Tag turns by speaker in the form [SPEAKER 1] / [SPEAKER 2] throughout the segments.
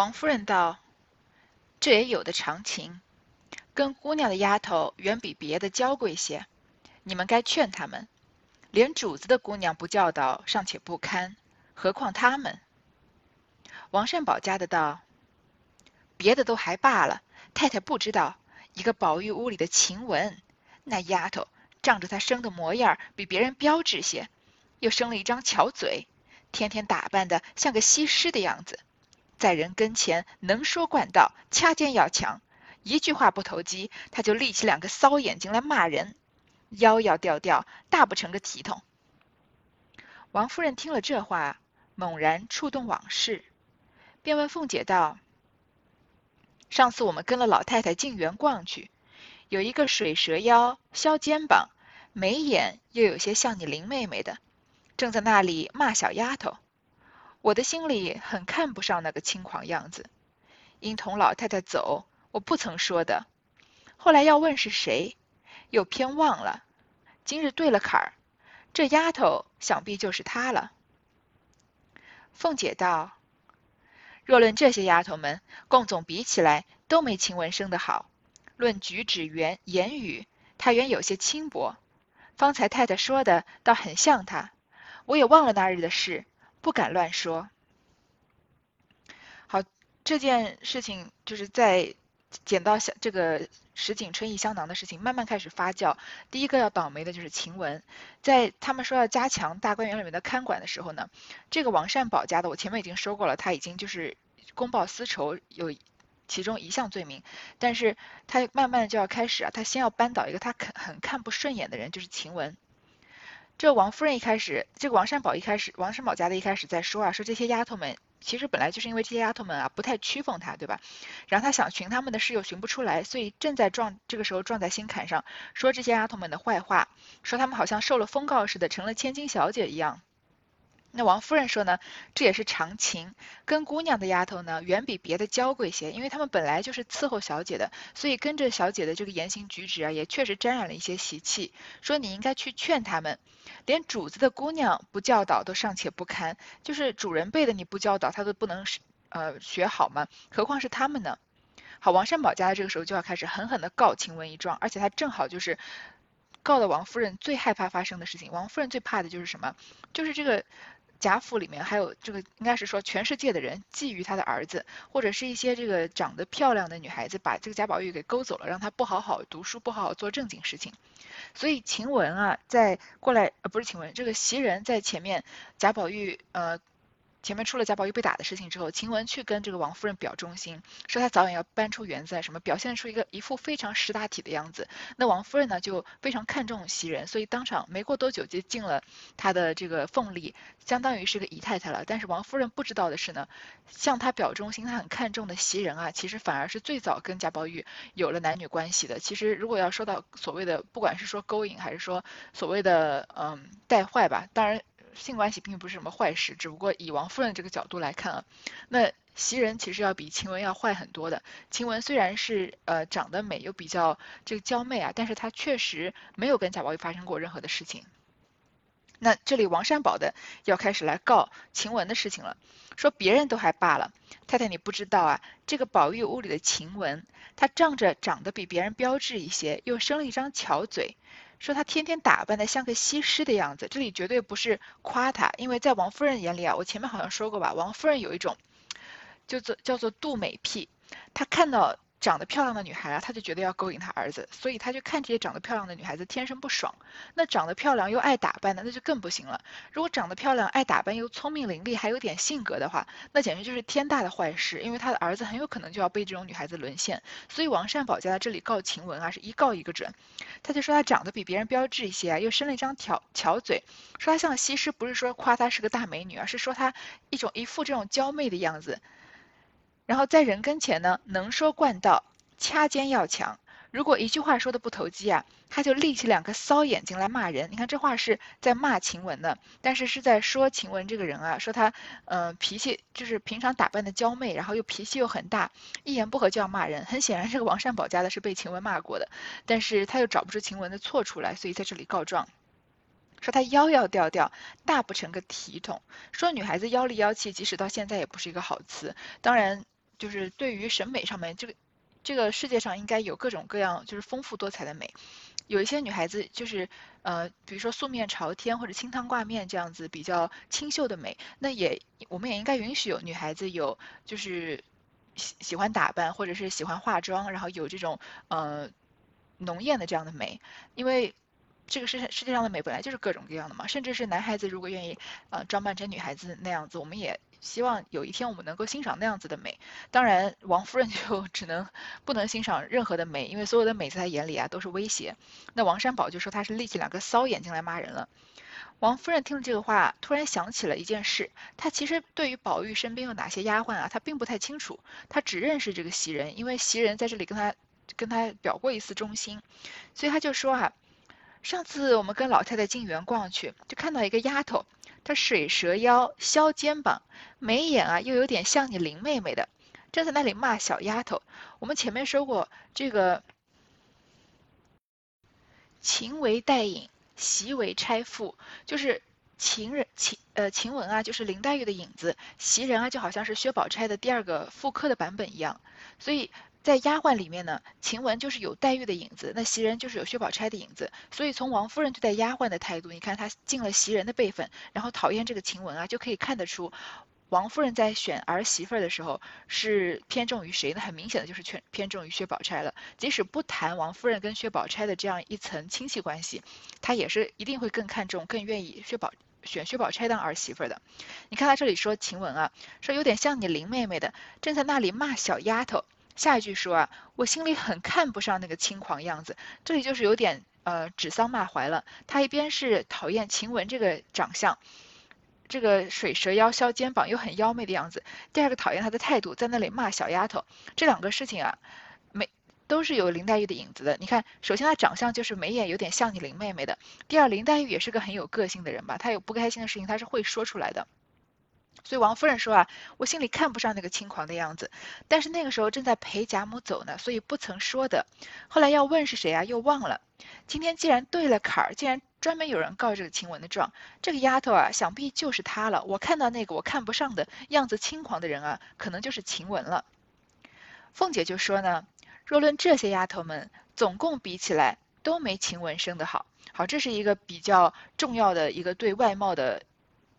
[SPEAKER 1] 王夫人道：“这也有的常情，跟姑娘的丫头远比别的娇贵些，你们该劝他们。连主子的姑娘不教导尚且不堪，何况他们？”王善保家的道：“别的都还罢了，太太不知道，一个宝玉屋里的晴雯，那丫头仗着她生的模样比别人标致些，又生了一张巧嘴，天天打扮的像个西施的样子。”在人跟前能说惯道，掐尖要强，一句话不投机，他就立起两个骚眼睛来骂人，腰要掉掉，大不成个体统。王夫人听了这话，猛然触动往事，便问凤姐道：“上次我们跟了老太太进园逛去，有一个水蛇腰、削肩膀、眉眼又有些像你林妹妹的，正在那里骂小丫头。”我的心里很看不上那个轻狂样子，因同老太太走，我不曾说的。后来要问是谁，又偏忘了。今日对了坎儿，这丫头想必就是她了。凤姐道：“若论这些丫头们，共总比起来，都没晴雯生的好。论举止言言语，她原有些轻薄。方才太太说的，倒很像她。我也忘了那日的事。”不敢乱说。好，这件事情就是在捡到香这个石井春意香囊的事情慢慢开始发酵。第一个要倒霉的就是晴雯，在他们说要加强大观园里面的看管的时候呢，这个王善保家的，我前面已经说过了，他已经就是公报私仇有其中一项罪名，但是他慢慢的就要开始啊，他先要扳倒一个他很很看不顺眼的人，就是晴雯。这王夫人一开始，这个王善保一开始，王善保家的一开始在说啊，说这些丫头们其实本来就是因为这些丫头们啊不太屈奉他，对吧？然后他想寻他们的事又寻不出来，所以正在撞这个时候撞在心坎上，说这些丫头们的坏话，说她们好像受了封告似的，成了千金小姐一样。那王夫人说呢，这也是常情，跟姑娘的丫头呢，远比别的娇贵些，因为她们本来就是伺候小姐的，所以跟着小姐的这个言行举止啊，也确实沾染了一些习气。说你应该去劝他们，连主子的姑娘不教导都尚且不堪，就是主人辈的你不教导，他都不能呃学好吗？何况是他们呢？好，王善保家的这个时候就要开始狠狠的告晴雯一状，而且他正好就是。告的王夫人最害怕发生的事情，王夫人最怕的就是什么？就是这个贾府里面还有这个，应该是说全世界的人觊觎他的儿子，或者是一些这个长得漂亮的女孩子把这个贾宝玉给勾走了，让他不好好读书，不好好做正经事情。所以晴雯啊，在过来呃不是晴雯，这个袭人在前面，贾宝玉呃。前面出了贾宝玉被打的事情之后，晴雯去跟这个王夫人表忠心，说她早晚要搬出园子，什么表现出一个一副非常识大体的样子。那王夫人呢就非常看重袭人，所以当场没过多久就进了她的这个凤里，相当于是个姨太太了。但是王夫人不知道的是呢，向她表忠心，她很看重的袭人啊，其实反而是最早跟贾宝玉有了男女关系的。其实如果要说到所谓的，不管是说勾引还是说所谓的嗯带坏吧，当然。性关系并不是什么坏事，只不过以王夫人这个角度来看啊，那袭人其实要比晴雯要坏很多的。晴雯虽然是呃长得美又比较这个娇媚啊，但是她确实没有跟贾宝玉发生过任何的事情。那这里王善保的要开始来告晴雯的事情了，说别人都还罢了，太太你不知道啊，这个宝玉屋里的晴雯，她仗着长得比别人标致一些，又生了一张巧嘴。说她天天打扮的像个西施的样子，这里绝对不是夸她，因为在王夫人眼里啊，我前面好像说过吧，王夫人有一种叫做叫做妒美癖，她看到。长得漂亮的女孩啊，他就觉得要勾引他儿子，所以他就看这些长得漂亮的女孩子天生不爽。那长得漂亮又爱打扮的，那就更不行了。如果长得漂亮、爱打扮又聪明伶俐，还有点性格的话，那简直就是天大的坏事。因为他的儿子很有可能就要被这种女孩子沦陷。所以王善保家在这里告晴雯啊，是一告一个准。他就说他长得比别人标致一些啊，又生了一张巧巧嘴，说他像西施，不是说夸她是个大美女，而是说她一种一副这种娇媚的样子。然后在人跟前呢，能说惯道，掐尖要强。如果一句话说的不投机啊，他就立起两个骚眼睛来骂人。你看这话是在骂晴雯的，但是是在说晴雯这个人啊，说她嗯脾气就是平常打扮的娇媚，然后又脾气又很大，一言不合就要骂人。很显然，这个王善保家的是被晴雯骂过的，但是他又找不出晴雯的错出来，所以在这里告状。说她腰要掉掉，大不成个体统。说女孩子妖里妖气，即使到现在也不是一个好词。当然。就是对于审美上面，这个这个世界上应该有各种各样就是丰富多彩的美。有一些女孩子就是呃，比如说素面朝天或者清汤挂面这样子比较清秀的美，那也我们也应该允许有女孩子有就是喜喜欢打扮或者是喜欢化妆，然后有这种呃浓艳的这样的美，因为。这个世世界上的美本来就是各种各样的嘛，甚至是男孩子如果愿意呃装扮成女孩子那样子，我们也希望有一天我们能够欣赏那样子的美。当然，王夫人就 只能不能欣赏任何的美，因为所有的美在她眼里啊都是威胁。那王山宝就说他是立起两个骚眼睛来骂人了。王夫人听了这个话，突然想起了一件事，她其实对于宝玉身边有哪些丫鬟啊，她并不太清楚，她只认识这个袭人，因为袭人在这里跟她跟她表过一次忠心，所以她就说啊。上次我们跟老太太进园逛去，就看到一个丫头，她水蛇腰、削肩膀，眉眼啊又有点像你林妹妹的，正在那里骂小丫头。我们前面说过，这个秦为黛影，袭为钗妇，就是秦人秦呃秦雯啊，就是林黛玉的影子，袭人啊就好像是薛宝钗的第二个复刻的版本一样，所以。在丫鬟里面呢，晴雯就是有黛玉的影子，那袭人就是有薛宝钗的影子。所以从王夫人对待丫鬟的态度，你看她进了袭人的辈分，然后讨厌这个晴雯啊，就可以看得出，王夫人在选儿媳妇的时候是偏重于谁呢？很明显的就是偏偏重于薛宝钗了。即使不谈王夫人跟薛宝钗的这样一层亲戚关系，她也是一定会更看重、更愿意薛宝选薛宝钗当儿媳妇的。你看她这里说晴雯啊，说有点像你林妹妹的，正在那里骂小丫头。下一句说啊，我心里很看不上那个轻狂样子，这里就是有点呃指桑骂槐了。他一边是讨厌晴雯这个长相，这个水蛇腰削肩膀又很妖媚的样子；第二个讨厌她的态度，在那里骂小丫头。这两个事情啊，没都是有林黛玉的影子的。你看，首先她长相就是眉眼有点像你林妹妹的；第二，林黛玉也是个很有个性的人吧，她有不开心的事情，她是会说出来的。所以王夫人说啊，我心里看不上那个轻狂的样子，但是那个时候正在陪贾母走呢，所以不曾说的。后来要问是谁啊，又忘了。今天既然对了坎儿，竟然专门有人告这个晴雯的状，这个丫头啊，想必就是她了。我看到那个我看不上的样子轻狂的人啊，可能就是晴雯了。凤姐就说呢，若论这些丫头们，总共比起来都没晴雯生的好。好，这是一个比较重要的一个对外貌的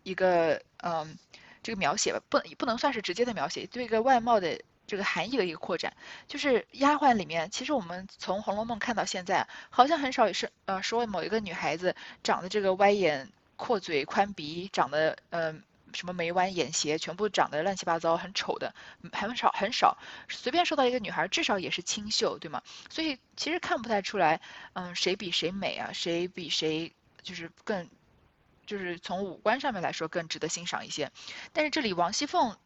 [SPEAKER 1] 一个嗯。这个描写吧，不也不能算是直接的描写，对一个外貌的这个含义的一个扩展。就是丫鬟里面，其实我们从《红楼梦》看到现在，好像很少也是呃说某一个女孩子长得这个歪眼阔嘴宽鼻，长得呃什么眉弯眼斜，全部长得乱七八糟很丑的，很少很少。随便说到一个女孩，至少也是清秀，对吗？所以其实看不太出来，嗯，谁比谁美啊？谁比谁就是更。就是从五官上面来说更值得欣赏一些，但是这里王熙凤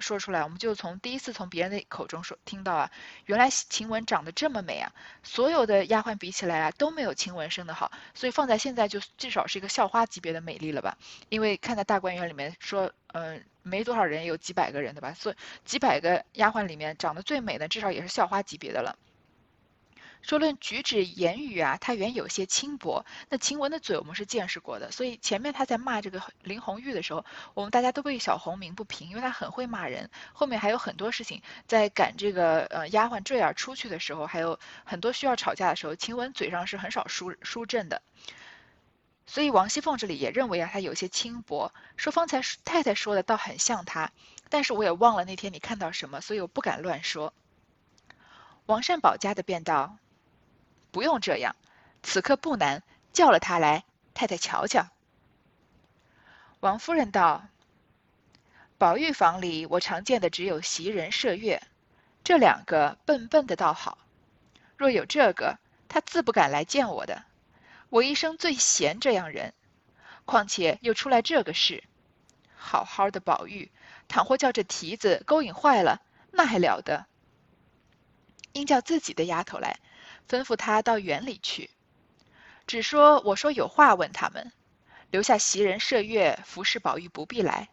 [SPEAKER 1] 说出来，我们就从第一次从别人的口中说听到啊，原来晴雯长得这么美啊，所有的丫鬟比起来啊都没有晴雯生的好，所以放在现在就至少是一个校花级别的美丽了吧？因为看在大观园里面说，嗯，没多少人，有几百个人对吧？所以几百个丫鬟里面长得最美的，至少也是校花级别的了。说论举止言语啊，他原有些轻薄。那晴雯的嘴我们是见识过的，所以前面他在骂这个林红玉的时候，我们大家都为小红鸣不平，因为他很会骂人。后面还有很多事情，在赶这个呃丫鬟坠儿出去的时候，还有很多需要吵架的时候，晴雯嘴上是很少输输正的。所以王熙凤这里也认为啊，他有些轻薄。说方才太太说的倒很像他，但是我也忘了那天你看到什么，所以我不敢乱说。王善保家的便道。不用这样，此刻不难，叫了他来，太太瞧瞧。王夫人道：“宝玉房里，我常见的只有袭人、麝月，这两个笨笨的倒好。若有这个，他自不敢来见我的。我一生最嫌这样人，况且又出来这个事，好好的宝玉，倘或叫这蹄子勾引坏了，那还了得？应叫自己的丫头来。”吩咐他到园里去，只说我说有话问他们，留下袭人、麝月服侍宝玉，不必来。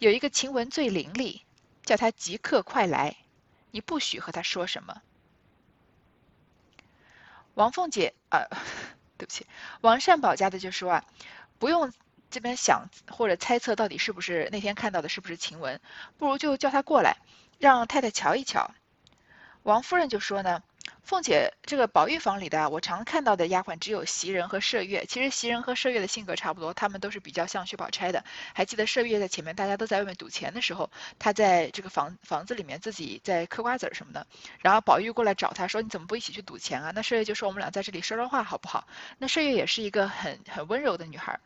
[SPEAKER 1] 有一个晴雯最伶俐，叫他即刻快来。你不许和他说什么。王凤姐啊，对不起，王善保家的就说啊，不用这边想或者猜测到底是不是那天看到的是不是晴雯，不如就叫她过来，让太太瞧一瞧。王夫人就说呢。凤姐这个宝玉房里的啊，我常看到的丫鬟只有袭人和麝月。其实袭人和麝月的性格差不多，她们都是比较像薛宝钗的。还记得麝月在前面大家都在外面赌钱的时候，她在这个房房子里面自己在嗑瓜子什么的。然后宝玉过来找她说：“你怎么不一起去赌钱啊？”那麝月就说：“我们俩在这里说说话好不好？”那麝月也是一个很很温柔的女孩。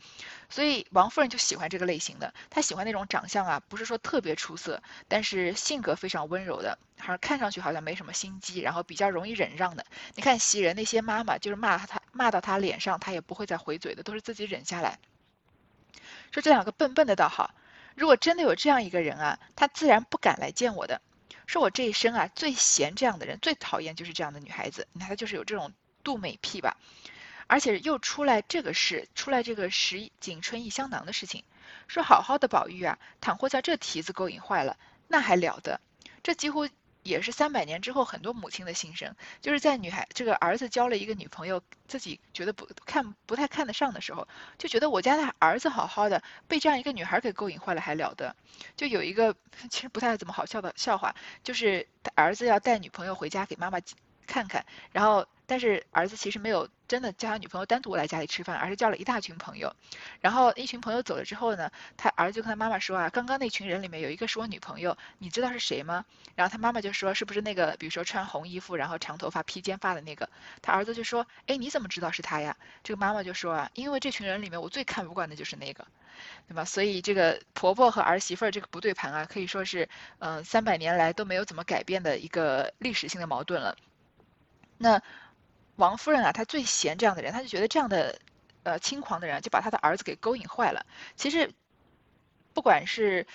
[SPEAKER 1] 所以王夫人就喜欢这个类型的，她喜欢那种长相啊，不是说特别出色，但是性格非常温柔的，还是看上去好像没什么心机，然后比较容易忍忍让的。你看袭人那些妈妈，就是骂他骂到他脸上，他也不会再回嘴的，都是自己忍下来。说这两个笨笨的倒好，如果真的有这样一个人啊，他自然不敢来见我的。说我这一生啊最嫌这样的人，最讨厌就是这样的女孩子。你看她就是有这种妒美癖吧。而且又出来这个事，出来这个石井春意香囊的事情，说好好的宝玉啊，倘或叫这蹄子勾引坏了，那还了得？这几乎也是三百年之后很多母亲的心声，就是在女孩这个儿子交了一个女朋友，自己觉得不看不太看得上的时候，就觉得我家的儿子好好的被这样一个女孩给勾引坏了还了得？就有一个其实不太怎么好笑的笑话，就是儿子要带女朋友回家给妈妈看看，然后。但是儿子其实没有真的叫他女朋友单独来家里吃饭，而是叫了一大群朋友。然后一群朋友走了之后呢，他儿子就跟他妈妈说啊，刚刚那群人里面有一个是我女朋友，你知道是谁吗？然后他妈妈就说，是不是那个比如说穿红衣服，然后长头发披肩发的那个？他儿子就说，哎，你怎么知道是他呀？这个妈妈就说啊，因为这群人里面我最看不惯的就是那个，对吧？所以这个婆婆和儿媳妇儿这个不对盘啊，可以说是嗯三百年来都没有怎么改变的一个历史性的矛盾了。那。王夫人啊，她最嫌这样的人，她就觉得这样的，呃，轻狂的人就把她的儿子给勾引坏了。其实，不管是，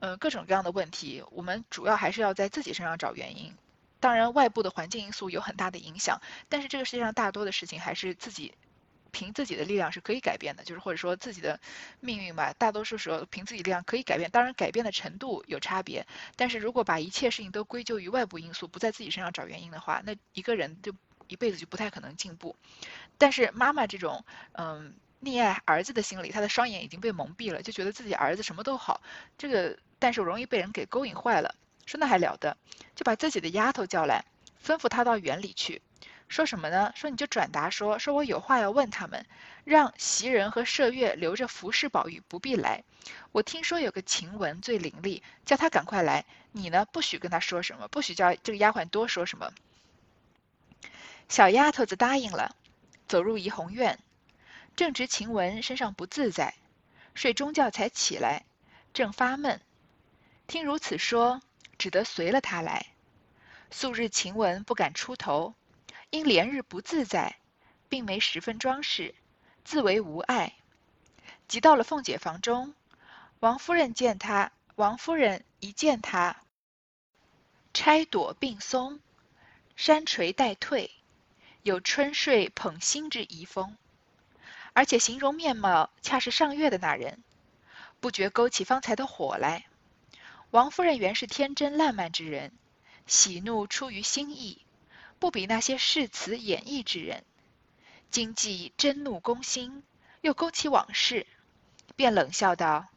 [SPEAKER 1] 呃，各种各样的问题，我们主要还是要在自己身上找原因。当然，外部的环境因素有很大的影响，但是这个世界上大多的事情还是自己凭自己的力量是可以改变的，就是或者说自己的命运吧，大多数时候凭自己力量可以改变。当然，改变的程度有差别，但是如果把一切事情都归咎于外部因素，不在自己身上找原因的话，那一个人就。一辈子就不太可能进步，但是妈妈这种嗯溺爱儿子的心理，她的双眼已经被蒙蔽了，就觉得自己儿子什么都好，这个但是容易被人给勾引坏了。说那还了得，就把自己的丫头叫来，吩咐她到园里去，说什么呢？说你就转达说，说我有话要问他们，让袭人和麝月留着服侍宝玉，不必来。我听说有个晴雯最伶俐，叫她赶快来。你呢，不许跟她说什么，不许叫这个丫鬟多说什么。小丫头子答应了，走入怡红院，正值晴雯身上不自在，睡中觉才起来，正发闷，听如此说，只得随了她来。素日晴雯不敢出头，因连日不自在，并没十分装饰，自为无碍。即到了凤姐房中，王夫人见她，王夫人一见她，钗朵并松，山垂带退。有春睡捧心之遗风，而且形容面貌恰是上月的那人，不觉勾起方才的火来。王夫人原是天真烂漫之人，喜怒出于心意，不比那些誓词演绎之人。今既真怒攻心，又勾起往事，便冷笑道：“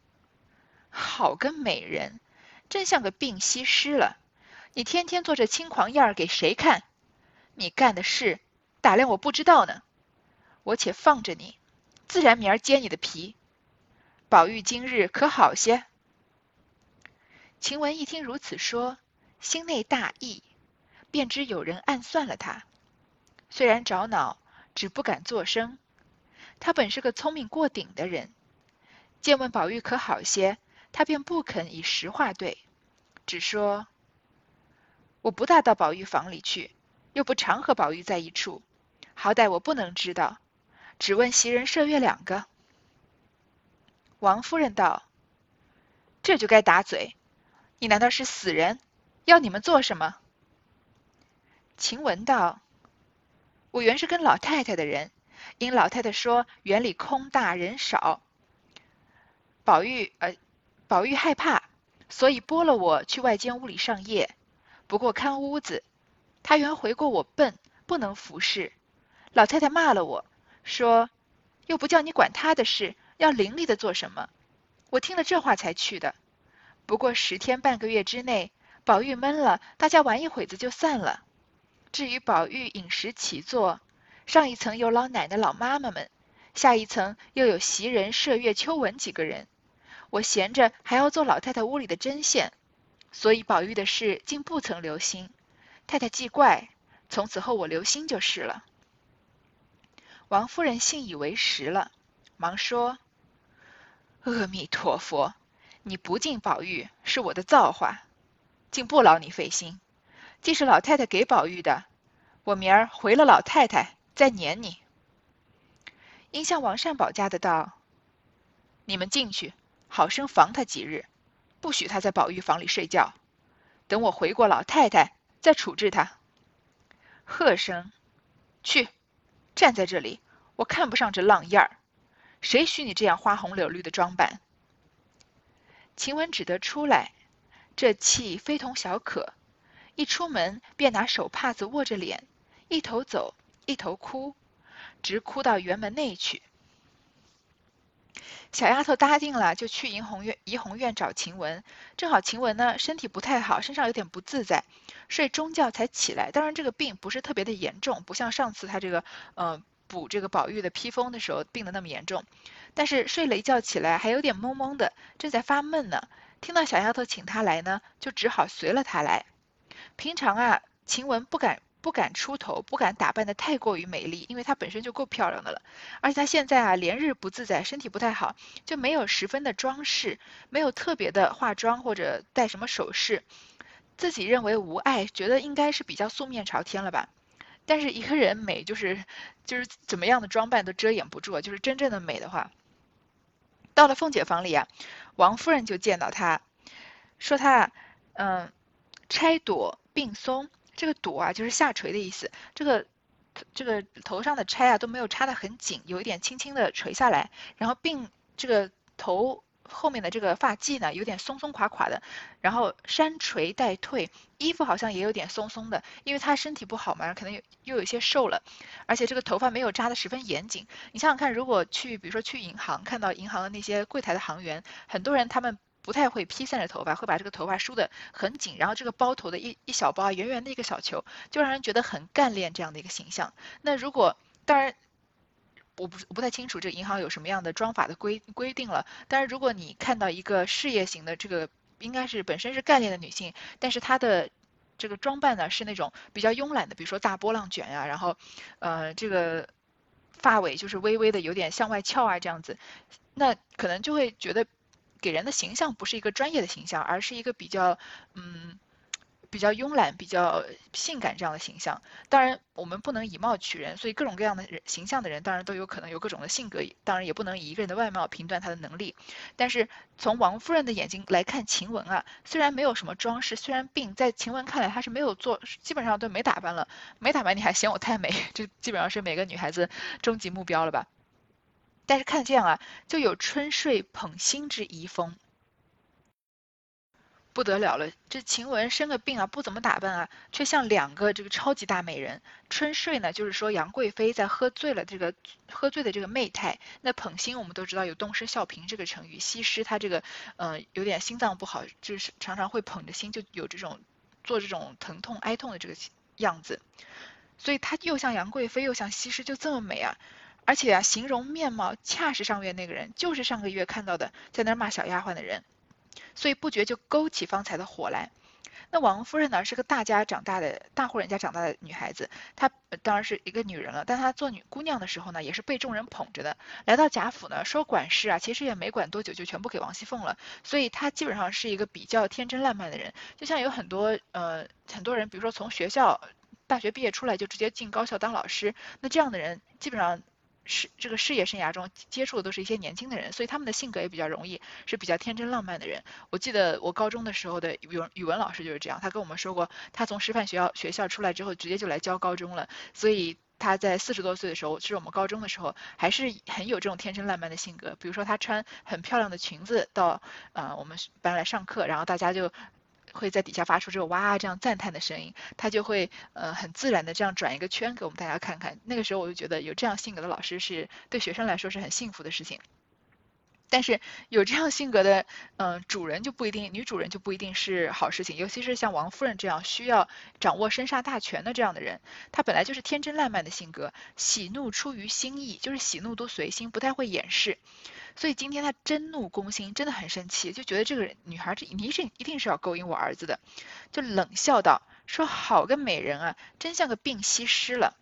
[SPEAKER 1] 好个美人，真像个病西施了。你天天做这轻狂样儿给谁看？你干的事。”打量我不知道呢，我且放着你，自然明儿揭你的皮。宝玉今日可好些？晴雯一听如此说，心内大异，便知有人暗算了他。虽然着恼，只不敢作声。他本是个聪明过顶的人，见问宝玉可好些，他便不肯以实话对，只说：“我不大到宝玉房里去，又不常和宝玉在一处。”好歹我不能知道，只问袭人、麝月两个。王夫人道：“这就该打嘴，你难道是死人？要你们做什么？”晴雯道：“我原是跟老太太的人，因老太太说园里空大人少，宝玉呃，宝玉害怕，所以拨了我去外间屋里上夜。不过看屋子，他原回过我笨，不能服侍。”老太太骂了我，说：“又不叫你管他的事，要伶俐的做什么？我听了这话才去的。不过十天半个月之内，宝玉闷了，大家玩一会子就散了。至于宝玉饮食起坐，上一层有老奶奶、老妈妈们，下一层又有袭人、麝月、秋纹几个人。我闲着还要做老太太屋里的针线，所以宝玉的事竟不曾留心。太太既怪，从此后我留心就是了。王夫人信以为实了，忙说：“阿弥陀佛，你不敬宝玉是我的造化，竟不劳你费心。既是老太太给宝玉的，我明儿回了老太太再撵你。”应向王善保家的道：“你们进去，好生防他几日，不许他在宝玉房里睡觉。等我回过老太太。”再处置他。喝声，去，站在这里，我看不上这浪样儿。谁许你这样花红柳绿的装扮？晴雯只得出来，这气非同小可。一出门便拿手帕子握着脸，一头走，一头哭，直哭到园门内去。小丫头答应了，就去怡红院怡红院找晴雯。正好晴雯呢身体不太好，身上有点不自在，睡中觉才起来。当然这个病不是特别的严重，不像上次她这个呃补这个宝玉的披风的时候病的那么严重。但是睡了一觉起来还有点懵懵的，正在发闷呢。听到小丫头请她来呢，就只好随了她来。平常啊，晴雯不敢。不敢出头，不敢打扮的太过于美丽，因为她本身就够漂亮的了。而且她现在啊，连日不自在，身体不太好，就没有十分的装饰，没有特别的化妆或者戴什么首饰，自己认为无碍，觉得应该是比较素面朝天了吧。但是一个人美，就是就是怎么样的装扮都遮掩不住，就是真正的美的话，到了凤姐房里啊，王夫人就见到她，说她嗯，钗朵并松。这个朵啊，就是下垂的意思。这个这个头上的钗啊都没有插得很紧，有一点轻轻的垂下来。然后并这个头后面的这个发髻呢，有点松松垮垮的。然后山垂带退，衣服好像也有点松松的，因为他身体不好嘛，可能又又有些瘦了。而且这个头发没有扎得十分严谨。你想想看，如果去比如说去银行，看到银行的那些柜台的行员，很多人他们。不太会披散着头发，会把这个头发梳得很紧，然后这个包头的一一小包啊，圆圆的一个小球，就让人觉得很干练这样的一个形象。那如果当然，我不我不太清楚这个银行有什么样的装法的规规定了。但是如果你看到一个事业型的这个，应该是本身是干练的女性，但是她的这个装扮呢是那种比较慵懒的，比如说大波浪卷呀，然后呃这个发尾就是微微的有点向外翘啊这样子，那可能就会觉得。给人的形象不是一个专业的形象，而是一个比较嗯比较慵懒、比较性感这样的形象。当然，我们不能以貌取人，所以各种各样的人形象的人，当然都有可能有各种的性格。当然，也不能以一个人的外貌评断他的能力。但是从王夫人的眼睛来看，晴雯啊，虽然没有什么装饰，虽然病，在晴雯看来她是没有做，基本上都没打扮了。没打扮你还嫌我太美，这基本上是每个女孩子终极目标了吧。但是看这样啊，就有春睡捧心之遗风，不得了了。这晴雯生个病啊，不怎么打扮啊，却像两个这个超级大美人。春睡呢，就是说杨贵妃在喝醉了，这个喝醉的这个媚态。那捧心我们都知道有东施效颦这个成语，西施她这个嗯有点心脏不好，就是常常会捧着心，就有这种做这种疼痛哀痛的这个样子。所以她又像杨贵妃，又像西施，就这么美啊。而且啊，形容面貌恰是上月那个人，就是上个月看到的，在那儿骂小丫鬟的人，所以不觉就勾起方才的火来。那王夫人呢，是个大家长大的大户人家长大的女孩子，她当然是一个女人了，但她做女姑娘的时候呢，也是被众人捧着的。来到贾府呢，说管事啊，其实也没管多久，就全部给王熙凤了。所以她基本上是一个比较天真烂漫的人，就像有很多呃很多人，比如说从学校大学毕业出来就直接进高校当老师，那这样的人基本上。是这个事业生涯中接触的都是一些年轻的人，所以他们的性格也比较容易是比较天真浪漫的人。我记得我高中的时候的语文语文老师就是这样，他跟我们说过，他从师范学校学校出来之后，直接就来教高中了。所以他在四十多岁的时候，是我们高中的时候，还是很有这种天真烂漫的性格。比如说他穿很漂亮的裙子到呃我们班来上课，然后大家就。会在底下发出这种哇这样赞叹的声音，他就会呃很自然的这样转一个圈给我们大家看看。那个时候我就觉得有这样性格的老师是对学生来说是很幸福的事情。但是有这样性格的，嗯，主人就不一定，女主人就不一定是好事情。尤其是像王夫人这样需要掌握生杀大权的这样的人，她本来就是天真烂漫的性格，喜怒出于心意，就是喜怒都随心，不太会掩饰。所以今天她真怒攻心，真的很生气，就觉得这个女孩这一定一定是要勾引我儿子的，就冷笑道：“说好个美人啊，真像个病西施了。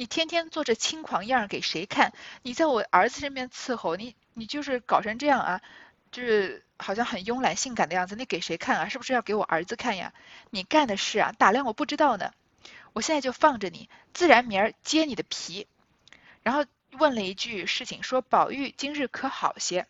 [SPEAKER 1] 你天天做这轻狂样儿给谁看？你在我儿子身边伺候你。”你就是搞成这样啊，就是好像很慵懒性感的样子，你给谁看啊？是不是要给我儿子看呀？你干的事啊，打量我不知道呢。我现在就放着你，自然明儿揭你的皮。然后问了一句事情，说宝玉今日可好些？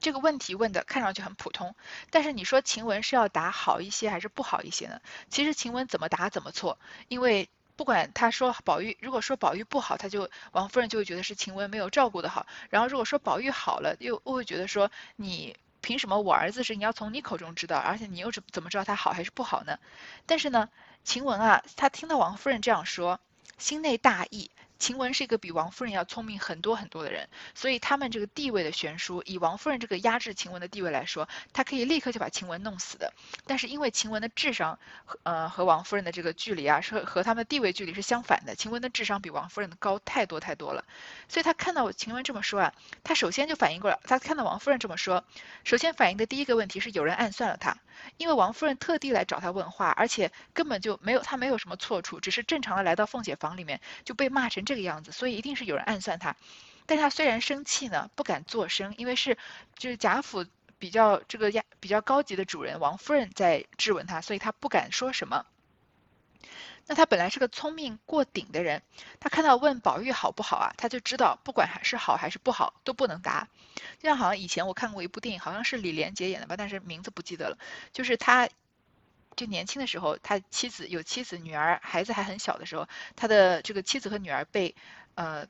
[SPEAKER 1] 这个问题问的看上去很普通，但是你说晴雯是要答好一些还是不好一些呢？其实晴雯怎么答怎么错，因为。不管他说宝玉，如果说宝玉不好，他就王夫人就会觉得是晴雯没有照顾的好。然后如果说宝玉好了，又会觉得说你凭什么我儿子是你要从你口中知道，而且你又怎怎么知道他好还是不好呢？但是呢，晴雯啊，她听到王夫人这样说，心内大意。晴雯是一个比王夫人要聪明很多很多的人，所以他们这个地位的悬殊，以王夫人这个压制晴雯的地位来说，她可以立刻就把晴雯弄死的。但是因为晴雯的智商，呃，和王夫人的这个距离啊，是和他们的地位距离是相反的。晴雯的智商比王夫人的高太多太多了，所以她看到晴雯这么说啊，她首先就反应过来，她看到王夫人这么说，首先反应的第一个问题是有人暗算了她。因为王夫人特地来找他问话，而且根本就没有他没有什么错处，只是正常的来到凤姐房里面就被骂成这个样子，所以一定是有人暗算他。但他虽然生气呢，不敢作声，因为是就是贾府比较这个压比较高级的主人王夫人在质问他，所以他不敢说什么。那他本来是个聪明过顶的人，他看到问宝玉好不好啊，他就知道不管是好还是不好都不能答。就像好像以前我看过一部电影，好像是李连杰演的吧，但是名字不记得了。就是他就年轻的时候，他妻子有妻子女儿，孩子还很小的时候，他的这个妻子和女儿被呃。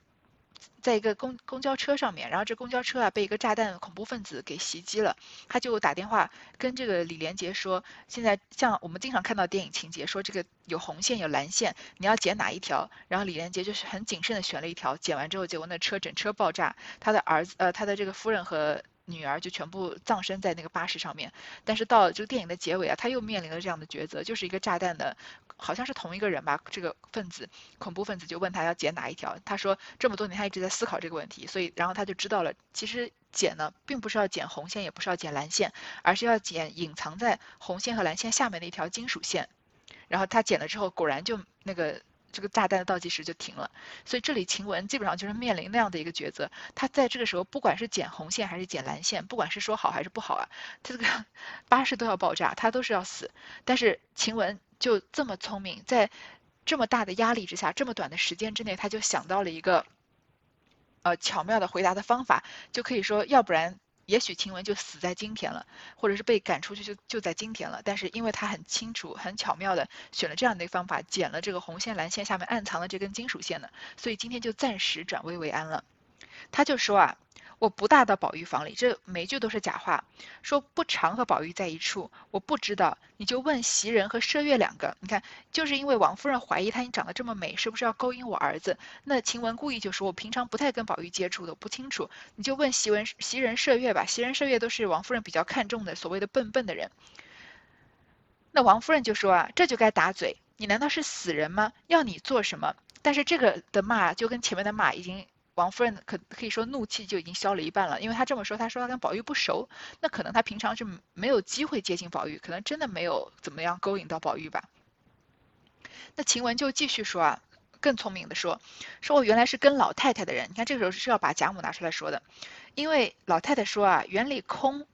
[SPEAKER 1] 在一个公公交车上面，然后这公交车啊被一个炸弹恐怖分子给袭击了，他就打电话跟这个李连杰说，现在像我们经常看到电影情节，说这个有红线有蓝线，你要剪哪一条？然后李连杰就是很谨慎的选了一条，剪完之后结果那车整车爆炸，他的儿子呃他的这个夫人和。女儿就全部葬身在那个巴士上面，但是到这个电影的结尾啊，他又面临了这样的抉择，就是一个炸弹的，好像是同一个人吧，这个分子，恐怖分子就问他要剪哪一条，他说这么多年他一直在思考这个问题，所以然后他就知道了，其实剪呢并不是要剪红线，也不是要剪蓝线，而是要剪隐藏在红线和蓝线下面的一条金属线，然后他剪了之后，果然就那个。这个炸弹的倒计时就停了，所以这里晴雯基本上就是面临那样的一个抉择。她在这个时候，不管是剪红线还是剪蓝线，不管是说好还是不好啊，她这个 巴士都要爆炸，她都是要死。但是晴雯就这么聪明，在这么大的压力之下，这么短的时间之内，她就想到了一个呃巧妙的回答的方法，就可以说，要不然。也许晴雯就死在今天了，或者是被赶出去就就在今天了。但是因为他很清楚、很巧妙的选了这样的一个方法，剪了这个红线、蓝线下面暗藏的这根金属线呢，所以今天就暂时转危为安了。他就说啊。我不大到宝玉房里，这每句都是假话。说不常和宝玉在一处，我不知道。你就问袭人和麝月两个，你看，就是因为王夫人怀疑她你长得这么美，是不是要勾引我儿子？那晴雯故意就说，我平常不太跟宝玉接触的，不清楚。你就问袭文、袭人、麝月吧。袭人、麝月都是王夫人比较看重的，所谓的笨笨的人。那王夫人就说啊，这就该打嘴。你难道是死人吗？要你做什么？但是这个的骂就跟前面的骂已经。王夫人可可以说怒气就已经消了一半了，因为她这么说，她说她跟宝玉不熟，那可能她平常是没有机会接近宝玉，可能真的没有怎么样勾引到宝玉吧。那晴雯就继续说啊，更聪明的说，说我原来是跟老太太的人，你看这个时候是要把贾母拿出来说的，因为老太太说啊，园里空，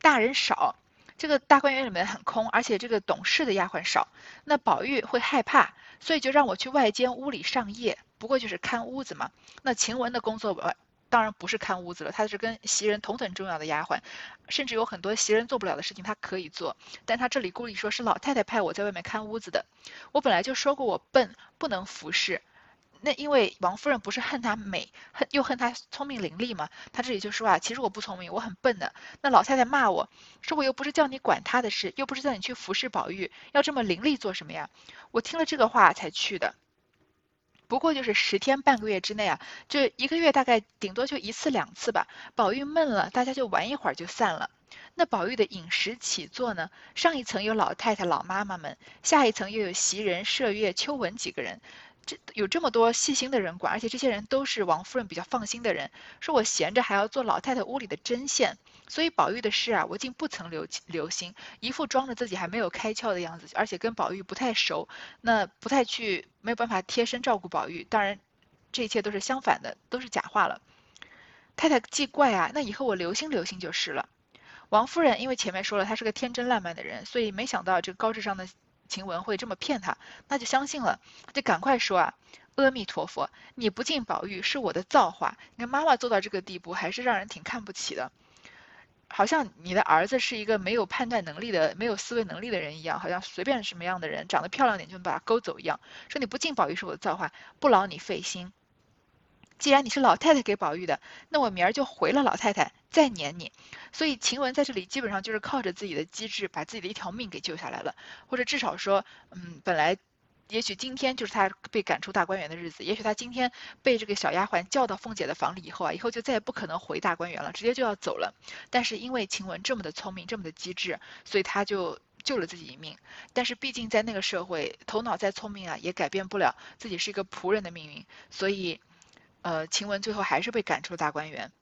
[SPEAKER 1] 大人少，这个大观园里面很空，而且这个懂事的丫鬟少，那宝玉会害怕，所以就让我去外间屋里上夜。不过就是看屋子嘛。那晴雯的工作当然不是看屋子了，她是跟袭人同等重要的丫鬟，甚至有很多袭人做不了的事情她可以做。但她这里故意说是老太太派我在外面看屋子的。我本来就说过我笨，不能服侍。那因为王夫人不是恨她美，恨又恨她聪明伶俐嘛。她这里就说啊，其实我不聪明，我很笨的。那老太太骂我说我又不是叫你管她的事，又不是叫你去服侍宝玉，要这么伶俐做什么呀？我听了这个话才去的。不过就是十天半个月之内啊，这一个月大概顶多就一次两次吧。宝玉闷了，大家就玩一会儿就散了。那宝玉的饮食起坐呢？上一层有老太太、老妈妈们，下一层又有袭人、麝月、秋纹几个人。这有这么多细心的人管，而且这些人都是王夫人比较放心的人。说我闲着还要做老太太屋里的针线，所以宝玉的事啊，我竟不曾留留心，一副装着自己还没有开窍的样子，而且跟宝玉不太熟，那不太去没有办法贴身照顾宝玉。当然，这一切都是相反的，都是假话了。太太既怪啊，那以后我留心留心就是了。王夫人因为前面说了她是个天真烂漫的人，所以没想到这个高智商的。晴雯会这么骗她，那就相信了，就赶快说啊，阿弥陀佛，你不敬宝玉是我的造化。你看妈妈做到这个地步，还是让人挺看不起的，好像你的儿子是一个没有判断能力的、没有思维能力的人一样，好像随便什么样的人长得漂亮点就能把他勾走一样。说你不敬宝玉是我的造化，不劳你费心。既然你是老太太给宝玉的，那我明儿就回了老太太，再撵你。所以晴雯在这里基本上就是靠着自己的机智，把自己的一条命给救下来了，或者至少说，嗯，本来也许今天就是他被赶出大观园的日子，也许他今天被这个小丫鬟叫到凤姐的房里以后啊，以后就再也不可能回大观园了，直接就要走了。但是因为晴雯这么的聪明，这么的机智，所以他就救了自己一命。但是毕竟在那个社会，头脑再聪明啊，也改变不了自己是一个仆人的命运，所以。呃，晴雯最后还是被赶出了大观园，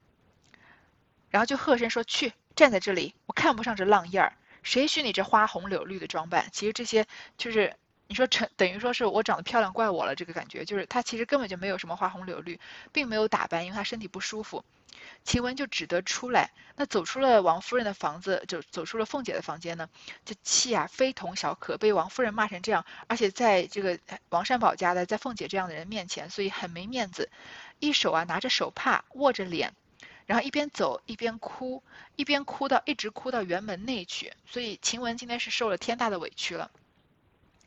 [SPEAKER 1] 然后就喝声说：“去，站在这里，我看不上这浪样儿，谁许你这花红柳绿的装扮？其实这些就是你说成等于说是我长得漂亮怪我了，这个感觉就是他其实根本就没有什么花红柳绿，并没有打扮，因为他身体不舒服。晴雯就只得出来，那走出了王夫人的房子，就走出了凤姐的房间呢，这气啊非同小可，被王夫人骂成这样，而且在这个王善保家的，在凤姐这样的人面前，所以很没面子。一手啊拿着手帕握着脸，然后一边走一边哭，一边哭到一直哭到辕门内去。所以晴雯今天是受了天大的委屈了。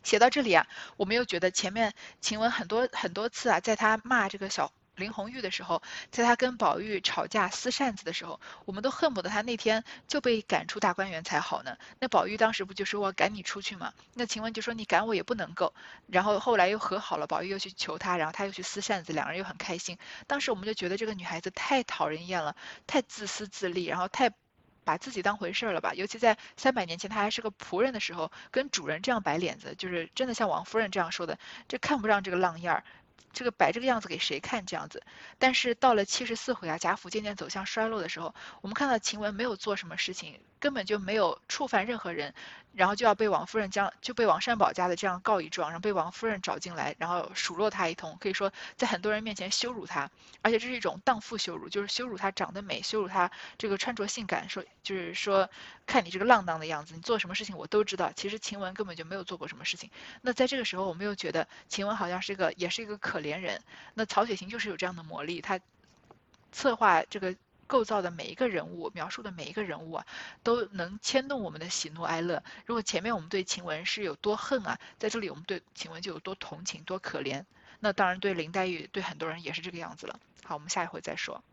[SPEAKER 1] 写到这里啊，我们又觉得前面晴雯很多很多次啊，在她骂这个小。林红玉的时候，在他跟宝玉吵架撕扇子的时候，我们都恨不得他那天就被赶出大观园才好呢。那宝玉当时不就说我赶你出去吗？那晴雯就说你赶我也不能够。然后后来又和好了，宝玉又去求他，然后他又去撕扇子，两人又很开心。当时我们就觉得这个女孩子太讨人厌了，太自私自利，然后太把自己当回事儿了吧？尤其在三百年前他还是个仆人的时候，跟主人这样摆脸子，就是真的像王夫人这样说的，这看不上这个浪样儿。这个摆这个样子给谁看？这样子，但是到了七十四回啊，贾府渐渐走向衰落的时候，我们看到晴雯没有做什么事情，根本就没有触犯任何人。然后就要被王夫人将就被王善保家的这样告一状，然后被王夫人找进来，然后数落他一通，可以说在很多人面前羞辱他，而且这是一种荡妇羞辱，就是羞辱她长得美，羞辱她这个穿着性感，说就是说看你这个浪荡的样子，你做什么事情我都知道。其实晴雯根本就没有做过什么事情。那在这个时候，我们又觉得晴雯好像是一个也是一个可怜人。那曹雪芹就是有这样的魔力，他策划这个。构造的每一个人物，描述的每一个人物啊，都能牵动我们的喜怒哀乐。如果前面我们对晴雯是有多恨啊，在这里我们对晴雯就有多同情、多可怜。那当然对林黛玉，对很多人也是这个样子了。好，我们下一回再说。